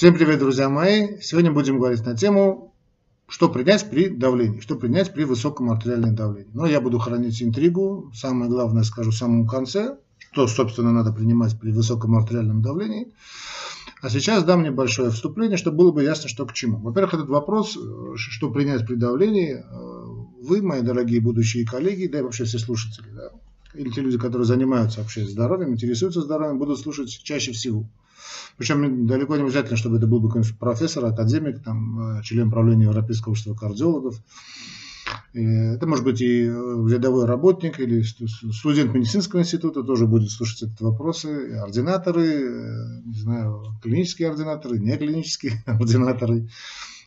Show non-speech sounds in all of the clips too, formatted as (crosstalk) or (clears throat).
Всем привет, друзья мои! Сегодня будем говорить на тему, что принять при давлении, что принять при высоком артериальном давлении. Но я буду хранить интригу, самое главное скажу в самом конце, что, собственно, надо принимать при высоком артериальном давлении. А сейчас дам небольшое вступление, чтобы было бы ясно, что к чему. Во-первых, этот вопрос, что принять при давлении, вы, мои дорогие будущие коллеги, да и вообще все слушатели, да, или те люди, которые занимаются вообще здоровьем, интересуются здоровьем, будут слушать чаще всего. Причем далеко не обязательно, чтобы это был бы профессор, академик, там, э, член правления Европейского общества кардиологов. Это может быть и э, рядовой работник или студент медицинского института тоже будет слушать эти вопросы. Ординаторы, э, не знаю, клинические ординаторы, не клинические (laughs) ординаторы,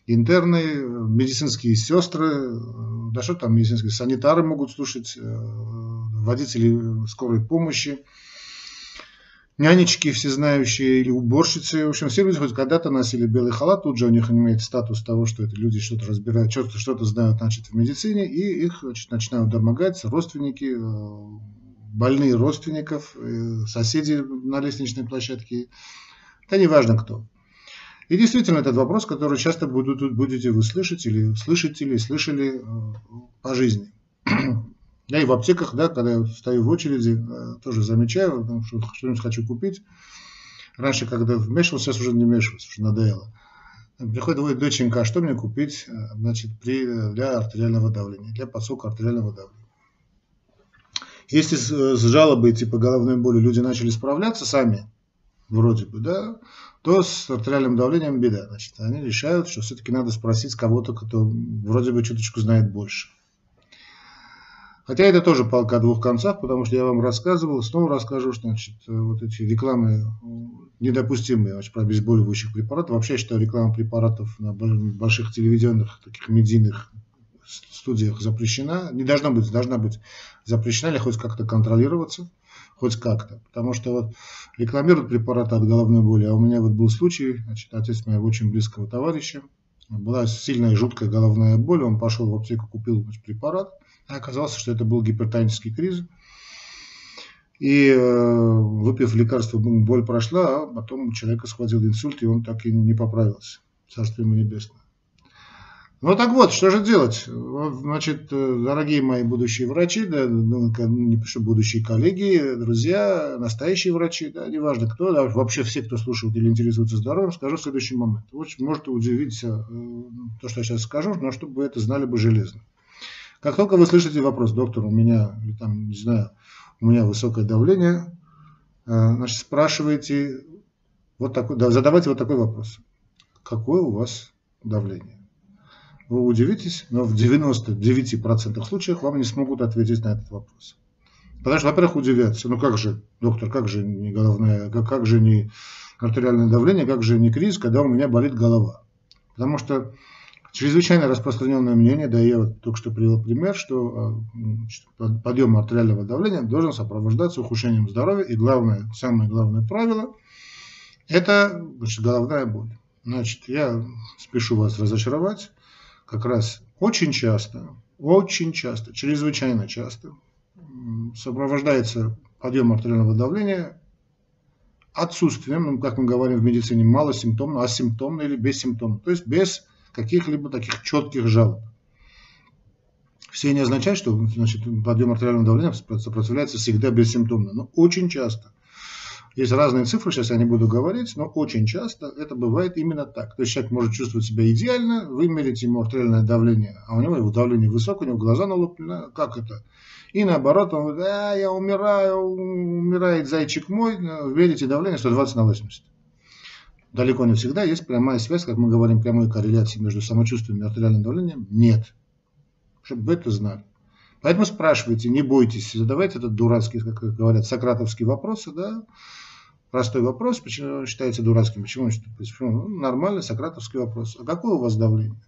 интерны, медицинские сестры, да что там медицинские санитары могут слушать, водители скорой помощи нянечки всезнающие или уборщицы. В общем, все люди хоть когда-то носили белый халат, тут же у них имеет статус того, что это люди что-то разбирают, что-то что знают значит, в медицине, и их значит, начинают домогаться родственники, э, больные родственников, э, соседи на лестничной площадке. Да неважно кто. И действительно, этот вопрос, который часто будут, будете вы слышать или слышите, или слышали э, по жизни. Я и в аптеках, да, когда я стою в очереди, э, тоже замечаю, что что-нибудь хочу купить. Раньше, когда вмешивался, сейчас уже не вмешивался, уже надоело. Приходит, говорит, доченька, а что мне купить э, значит, при, для артериального давления, для подсока артериального давления? Если с, с жалобой типа головной боли люди начали справляться сами, вроде бы, да, то с артериальным давлением беда. Значит, они решают, что все-таки надо спросить кого-то, кто вроде бы чуточку знает больше. Хотя это тоже палка о двух концах, потому что я вам рассказывал, снова расскажу, что значит, вот эти рекламы недопустимые значит, про обезболивающих препаратов. Вообще я считаю, реклама препаратов на больших телевизионных, таких медийных студиях запрещена. Не должна быть, должна быть запрещена или хоть как-то контролироваться, хоть как-то. Потому что вот рекламируют препараты от головной боли, а у меня вот был случай, значит, отец моего очень близкого товарища, была сильная жуткая головная боль, он пошел в аптеку, купил препарат, а оказалось, что это был гипертонический криз. И э, выпив лекарство, боль прошла, а потом человека схватил инсульт, и он так и не поправился. Царство ему небесное. Ну так вот, что же делать? Значит, э, дорогие мои будущие врачи, да, ну, пишу будущие коллеги, друзья, настоящие врачи, да, неважно кто, да, вообще все, кто слушает или интересуется здоровьем, скажу следующий момент. Вот, может удивиться э, то, что я сейчас скажу, но чтобы вы это знали бы железно. Как только вы слышите вопрос, доктор, у меня, там, не знаю, у меня высокое давление, э, значит, спрашивайте, вот такой, да, задавайте вот такой вопрос. Какое у вас давление? Вы удивитесь, но в 99% случаев вам не смогут ответить на этот вопрос. Потому что, во-первых, удивятся. Ну как же, доктор, как же не головное, как, как же не артериальное давление, как же не кризис, когда у меня болит голова? Потому что Чрезвычайно распространенное мнение, да я вот только что привел пример, что а, подъем артериального давления должен сопровождаться ухудшением здоровья. И главное, самое главное правило – это значит, головная боль. Значит, я спешу вас разочаровать. Как раз очень часто, очень часто, чрезвычайно часто сопровождается подъем артериального давления отсутствием, ну, как мы говорим в медицине, малосимптомно, асимптомно или бессимптомно. То есть без каких-либо таких четких жалоб. Все не означает, что значит, подъем артериального давления сопротивляется всегда бессимптомно, но очень часто. Есть разные цифры, сейчас я не буду говорить, но очень часто это бывает именно так. То есть человек может чувствовать себя идеально, вы мерите ему артериальное давление, а у него его давление высокое, у него глаза налуплены, как это? И наоборот, он говорит, а, я умираю, умирает зайчик мой, мерите давление 120 на 80 далеко не всегда есть прямая связь, как мы говорим, прямой корреляции между самочувствием и артериальным давлением. Нет. Чтобы вы это знали. Поэтому спрашивайте, не бойтесь, задавайте этот дурацкий, как говорят, сократовские вопросы, да, простой вопрос, почему он считается дурацким, почему, почему ну, нормальный сократовский вопрос. А какое у вас давление?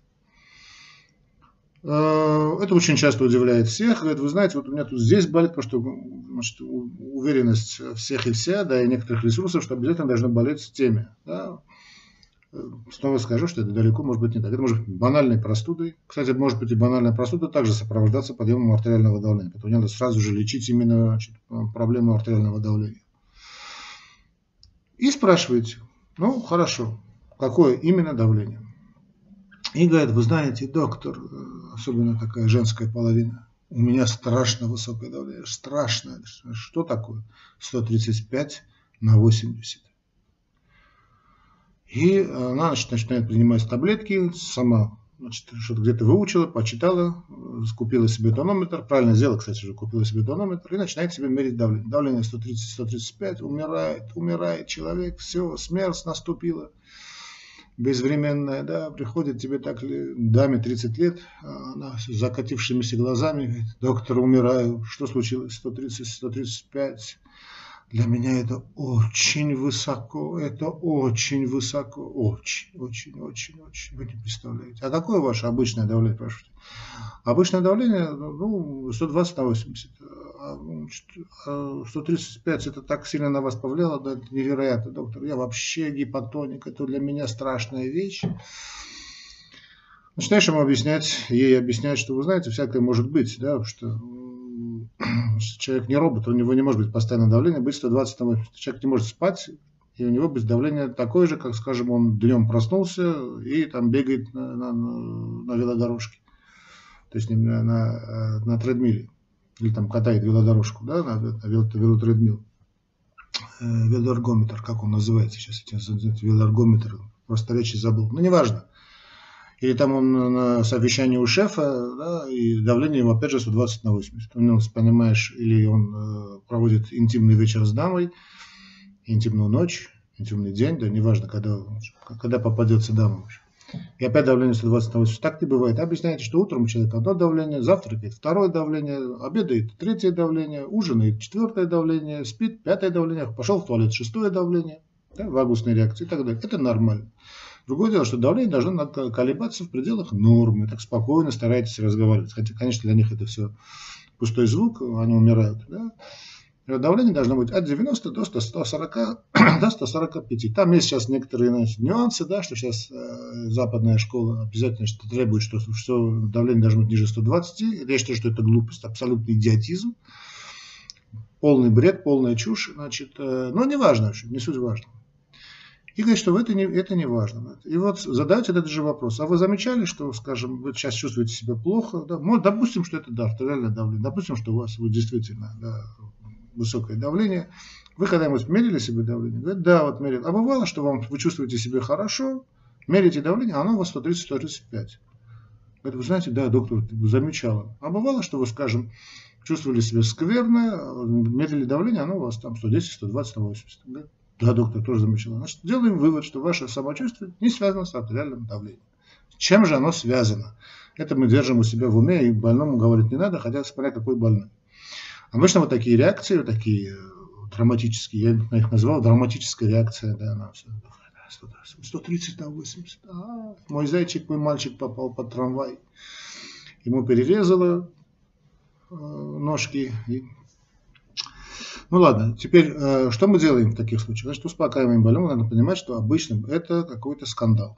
Э, это очень часто удивляет всех. Говорит, вы знаете, вот у меня тут здесь болит, потому что значит, уверенность всех и вся, да, и некоторых ресурсов, что обязательно должно болеть с теми. Да. Э, снова скажу, что это далеко может быть не так. Это может быть банальной простудой. Кстати, может быть и банальная простуда также сопровождаться подъемом артериального давления. Поэтому надо сразу же лечить именно значит, проблему артериального давления. И спрашиваете, ну хорошо, какое именно давление. И говорит, вы знаете, доктор, особенно такая женская половина, у меня страшно высокое давление, страшное. Что такое? 135 на 80. И она значит, начинает принимать таблетки, сама что-то где-то выучила, почитала, купила себе тонометр, правильно сделала, кстати, уже купила себе тонометр, и начинает себе мерить давление. Давление 130-135, умирает, умирает человек, все, смерть наступила, безвременная, да, приходит тебе так, даме 30 лет, а она с закатившимися глазами, говорит, доктор, умираю, что случилось, 130-135, для меня это очень высоко, это очень высоко, очень, очень, очень, очень, вы не представляете. А какое ваше обычное давление, спрашиваете? Обычное давление, ну, 120 на 80. 135 это так сильно на вас повлияло, да, это невероятно, доктор. Я вообще гипотоник, это для меня страшная вещь. Начинаешь ему объяснять, ей объяснять, что вы знаете, всякое может быть, да, что (clears throat) человек не робот, у него не может быть постоянное давление, быть 120 там, человек не может спать, и у него быть давление такое же, как, скажем, он днем проснулся и там бегает на, на, на велодорожке, то есть на, на, на тредмиле, или там катает велодорожку, да, на, на велотредмил. Э, велоэргометр, как он называется сейчас, велоэргометр, просто речи забыл, ну неважно или там он на совещании у шефа, да, и давление ему опять же 120 на 80. Ну, понимаешь, или он э, проводит интимный вечер с дамой, интимную ночь, интимный день, да, неважно, когда, когда попадется дама. И опять давление 120 на 80. Так не бывает. Объясняете, что утром у человека одно давление, завтракает второе давление, обедает третье давление, ужинает четвертое давление, спит пятое давление, пошел в туалет шестое давление, да, вагусной реакции и так далее. Это нормально. Другое дело, что давление должно колебаться в пределах нормы. Так спокойно старайтесь разговаривать. Хотя, конечно, для них это все пустой звук, они умирают. Да? Давление должно быть от 90 до 140, (clears throat) до 145. Там есть сейчас некоторые значит, нюансы, да, что сейчас э, западная школа обязательно что требует, что, что давление должно быть ниже 120. Я считаю, что это глупость, абсолютный идиотизм, полный бред, полная чушь. Значит, э, но не важно, не суть важно. И говорит, что это не, это не важно. И вот задайте этот же вопрос. А вы замечали, что, скажем, вы сейчас чувствуете себя плохо? Да? Ну, допустим, что это да, артериальное давление. Допустим, что у вас вы действительно да, высокое давление. Вы когда-нибудь мерили себе давление? Говорит, да, вот мерил. А бывало, что вам, вы чувствуете себя хорошо, мерите давление, а оно у вас 130-135. Говорит, вы знаете, да, доктор, замечала. А бывало, что вы, скажем, чувствовали себя скверно, мерили давление, оно у вас там 110, 120, 180. Говорит, да, доктор тоже замечал. Значит, делаем вывод, что ваше самочувствие не связано с артериальным давлением. Чем же оно связано? Это мы держим у себя в уме, и больному говорить не надо, хотя смотря какой больной. Обычно вот такие реакции, вот такие э, драматические, я их назвал драматическая реакция, да, она все, 130 на 80, а, мой зайчик, мой мальчик попал под трамвай, ему перерезало э, ножки, и ну ладно, теперь э, что мы делаем в таких случаях? Значит, успокаиваем больного, надо понимать, что обычно это какой-то скандал.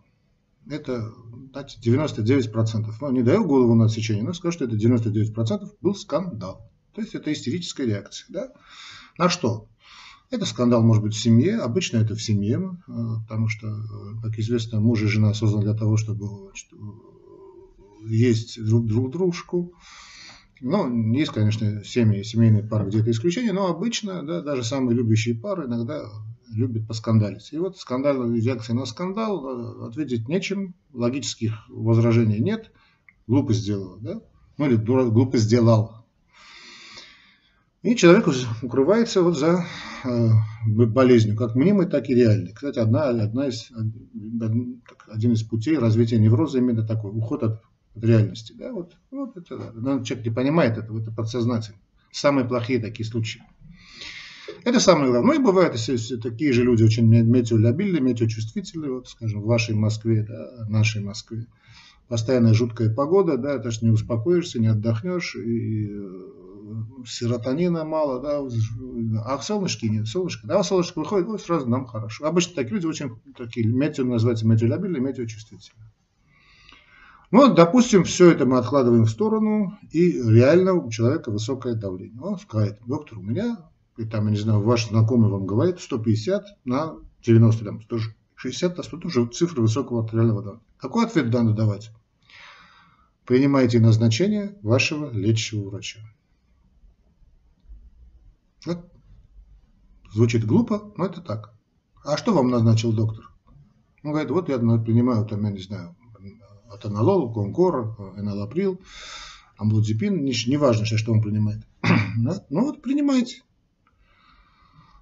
Это, знаете, 99%. Ну, не даю голову на отсечение, но скажу, что это 99% был скандал. То есть это истерическая реакция. Да? На что? Это скандал может быть в семье, обычно это в семье, э, потому что, э, как известно, муж и жена созданы для того, чтобы значит, есть друг, друг дружку, ну, есть, конечно, семьи, семейные пары, где это исключение, но обычно, да, даже самые любящие пары иногда любят поскандалить. И вот скандал, реакция на скандал, э, ответить нечем, логических возражений нет, глупость сделала, да, ну или дура, глупость сделал. И человек укрывается вот за э, болезнью, как мнимой, так и реальной. Кстати, одна, одна из, один из путей развития невроза именно такой, уход от в реальности. Да? Вот, вот это, да. Но человек не понимает этого, это подсознательно. Самые плохие такие случаи. Это самое главное. Ну и бывают если такие же люди очень метеолюбильные, метеочувствительные, вот, скажем, в вашей Москве, да, нашей Москве. Постоянная жуткая погода, да, это ж не успокоишься, не отдохнешь, и э, серотонина мало, да, а солнышки нет, солнышко, да, солнышко выходит, вот сразу нам хорошо. Обычно такие люди очень такие, метео называется метеолюбильные, метеочувствительные. Ну, допустим, все это мы откладываем в сторону, и реально у человека высокое давление. Он скажет, доктор, у меня, и там, я не знаю, ваш знакомый вам говорит, 150 на 90, там, 100, 60 на 100 тоже цифры высокого артериального давления. Какой ответ надо давать? Принимайте назначение вашего лечащего врача. Вот. Звучит глупо, но это так. А что вам назначил доктор? Он говорит, вот я принимаю, там, я не знаю, атонолол, конкор, энолаприл, амлодипин, не, не важно сейчас, что он принимает. (clears throat) ну вот принимайте.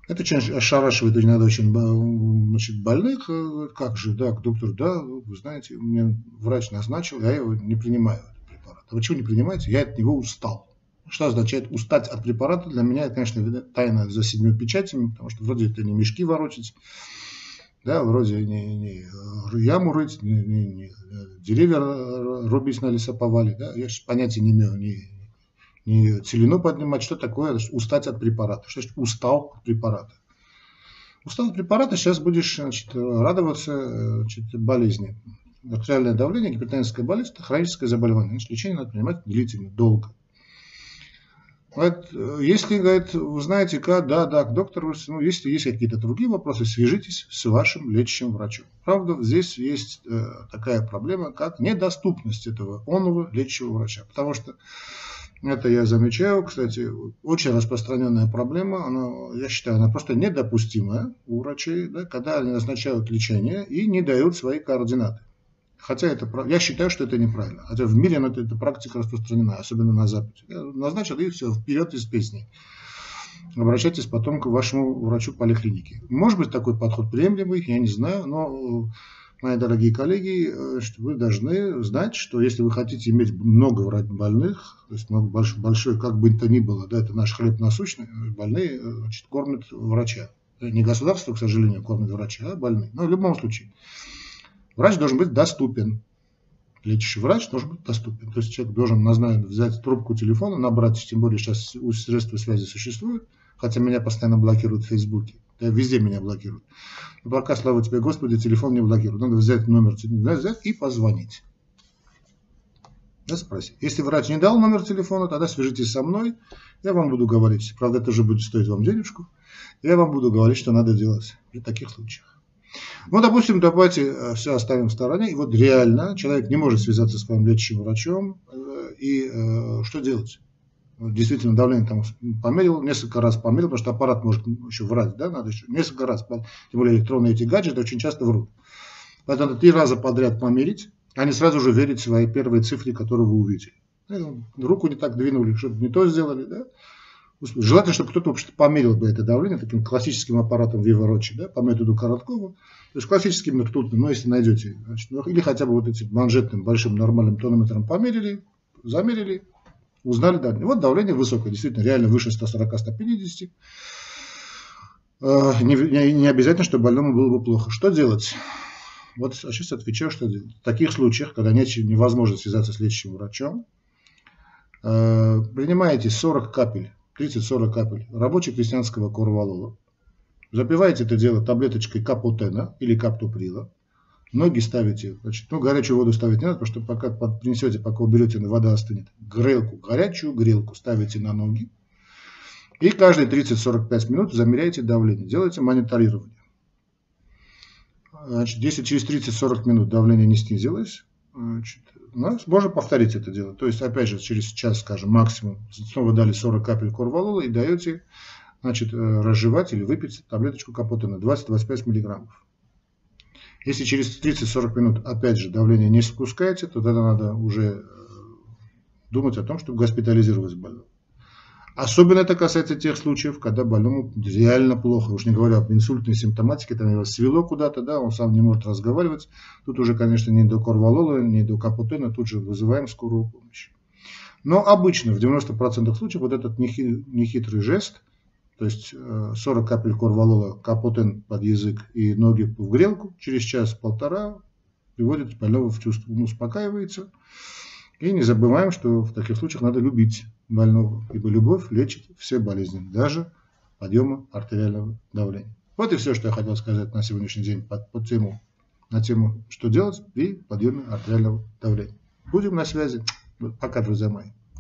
Это очень ошарашивает иногда очень значит, больных. Как же, да, доктор, да, вы знаете, мне врач назначил, я его не принимаю, этот препарат. А чего не принимаете? Я от него устал. Что означает устать от препарата? Для меня это, конечно, тайна за седьмью печатями, потому что вроде это не мешки ворочать, да, вроде не, не яму рыть, не, не, не деревья рубить на лесоповале, да, я понятия не имею ни, ни целину поднимать, что такое устать от препарата, что значит устал от препарата. Устал от препарата, сейчас будешь значит, радоваться значит, болезни. Артериальное давление, гипертоническая болезнь, это хроническое заболевание. Значит, лечение надо принимать длительно, долго. Э, если, говорит, вы знаете, как, да, да, доктор, ну, если есть какие-то другие вопросы, свяжитесь с вашим лечащим врачом. Правда, здесь есть э, такая проблема, как недоступность этого онного лечащего врача. Потому что это я замечаю, кстати, очень распространенная проблема, она, я считаю, она просто недопустимая у врачей, да, когда они назначают лечение и не дают свои координаты. Хотя это, я считаю, что это неправильно. Хотя в мире это, эта практика распространена, особенно на Западе. Я и все, вперед из песни. Обращайтесь потом к вашему врачу поликлиники. Может быть, такой подход приемлемый, я не знаю, но, мои дорогие коллеги, э, что вы должны знать, что если вы хотите иметь много больных, то есть много, большой, большой, как бы то ни было, да, это наш хлеб насущный, больные э, значит, кормят врача. Не государство, к сожалению, кормит врача, а больные. Но в любом случае. Врач должен быть доступен. Лечащий врач должен быть доступен. То есть человек должен назначить, взять трубку телефона, набрать, тем более сейчас средства связи существуют, хотя меня постоянно блокируют в Фейсбуке. Да, везде меня блокируют. Но пока, слава тебе, Господи, телефон не блокируют. Надо взять номер телефона взять и позвонить. Да, спросить. Если врач не дал номер телефона, тогда свяжитесь со мной. Я вам буду говорить. Правда, это уже будет стоить вам денежку. Я вам буду говорить, что надо делать при таких случаях. Ну, допустим, давайте э, все оставим в стороне. И вот реально человек не может связаться с своим лечащим врачом. Э, и э, что делать? Действительно, давление там померил, несколько раз померил, потому что аппарат может еще врать, да, надо еще несколько раз, тем более электронные эти гаджеты очень часто врут. Поэтому три раза подряд померить, а не сразу же верить в свои первые цифры, которые вы увидели. Руку не так двинули, что-то не то сделали, да, Желательно, чтобы кто-то померил бы это давление таким классическим аппаратом Виворочи, да, по методу Короткова. То есть классическим ртутным, ну, если найдете, значит, ну, или хотя бы вот этим манжетным большим нормальным тонометром померили, замерили, узнали давление. Вот давление высокое, действительно, реально выше 140-150. А, не, обязательно, что больному было бы плохо. Что делать? Вот сейчас отвечаю, что делать. В таких случаях, когда нет, невозможно связаться с лечащим врачом, а, принимаете 40 капель 30-40 капель рабоче-крестьянского корвалола. Запиваете это дело таблеточкой капотена или каптоприла. Ноги ставите, значит, ну, горячую воду ставить не надо, потому что пока принесете, пока уберете, вода остынет. Грелку, горячую грелку ставите на ноги. И каждые 30-45 минут замеряете давление. Делайте мониторирование. Значит, если через 30-40 минут давление не снизилось, значит, ну, можно повторить это дело. То есть, опять же, через час, скажем, максимум, снова дали 40 капель корвалола и даете значит, э, разжевать или выпить таблеточку капотена 20-25 миллиграммов. Если через 30-40 минут, опять же, давление не спускаете, то тогда надо уже э, думать о том, чтобы госпитализировать больного. Особенно это касается тех случаев, когда больному реально плохо. Уж не говоря об инсультной симптоматике, там его свело куда-то, да, он сам не может разговаривать. Тут уже, конечно, не до корвалола, не до капутена, тут же вызываем скорую помощь. Но обычно, в 90% случаев, вот этот нехитрый жест, то есть 40 э, капель корвалола, капутен под язык и ноги в грелку, через час-полтора приводит больного в чувство, он успокаивается. И не забываем, что в таких случаях надо любить больного, ибо любовь лечит все болезни, даже подъема артериального давления. Вот и все, что я хотел сказать на сегодняшний день под, под тему, на тему, что делать при подъеме артериального давления. Будем на связи. Пока, друзья мои.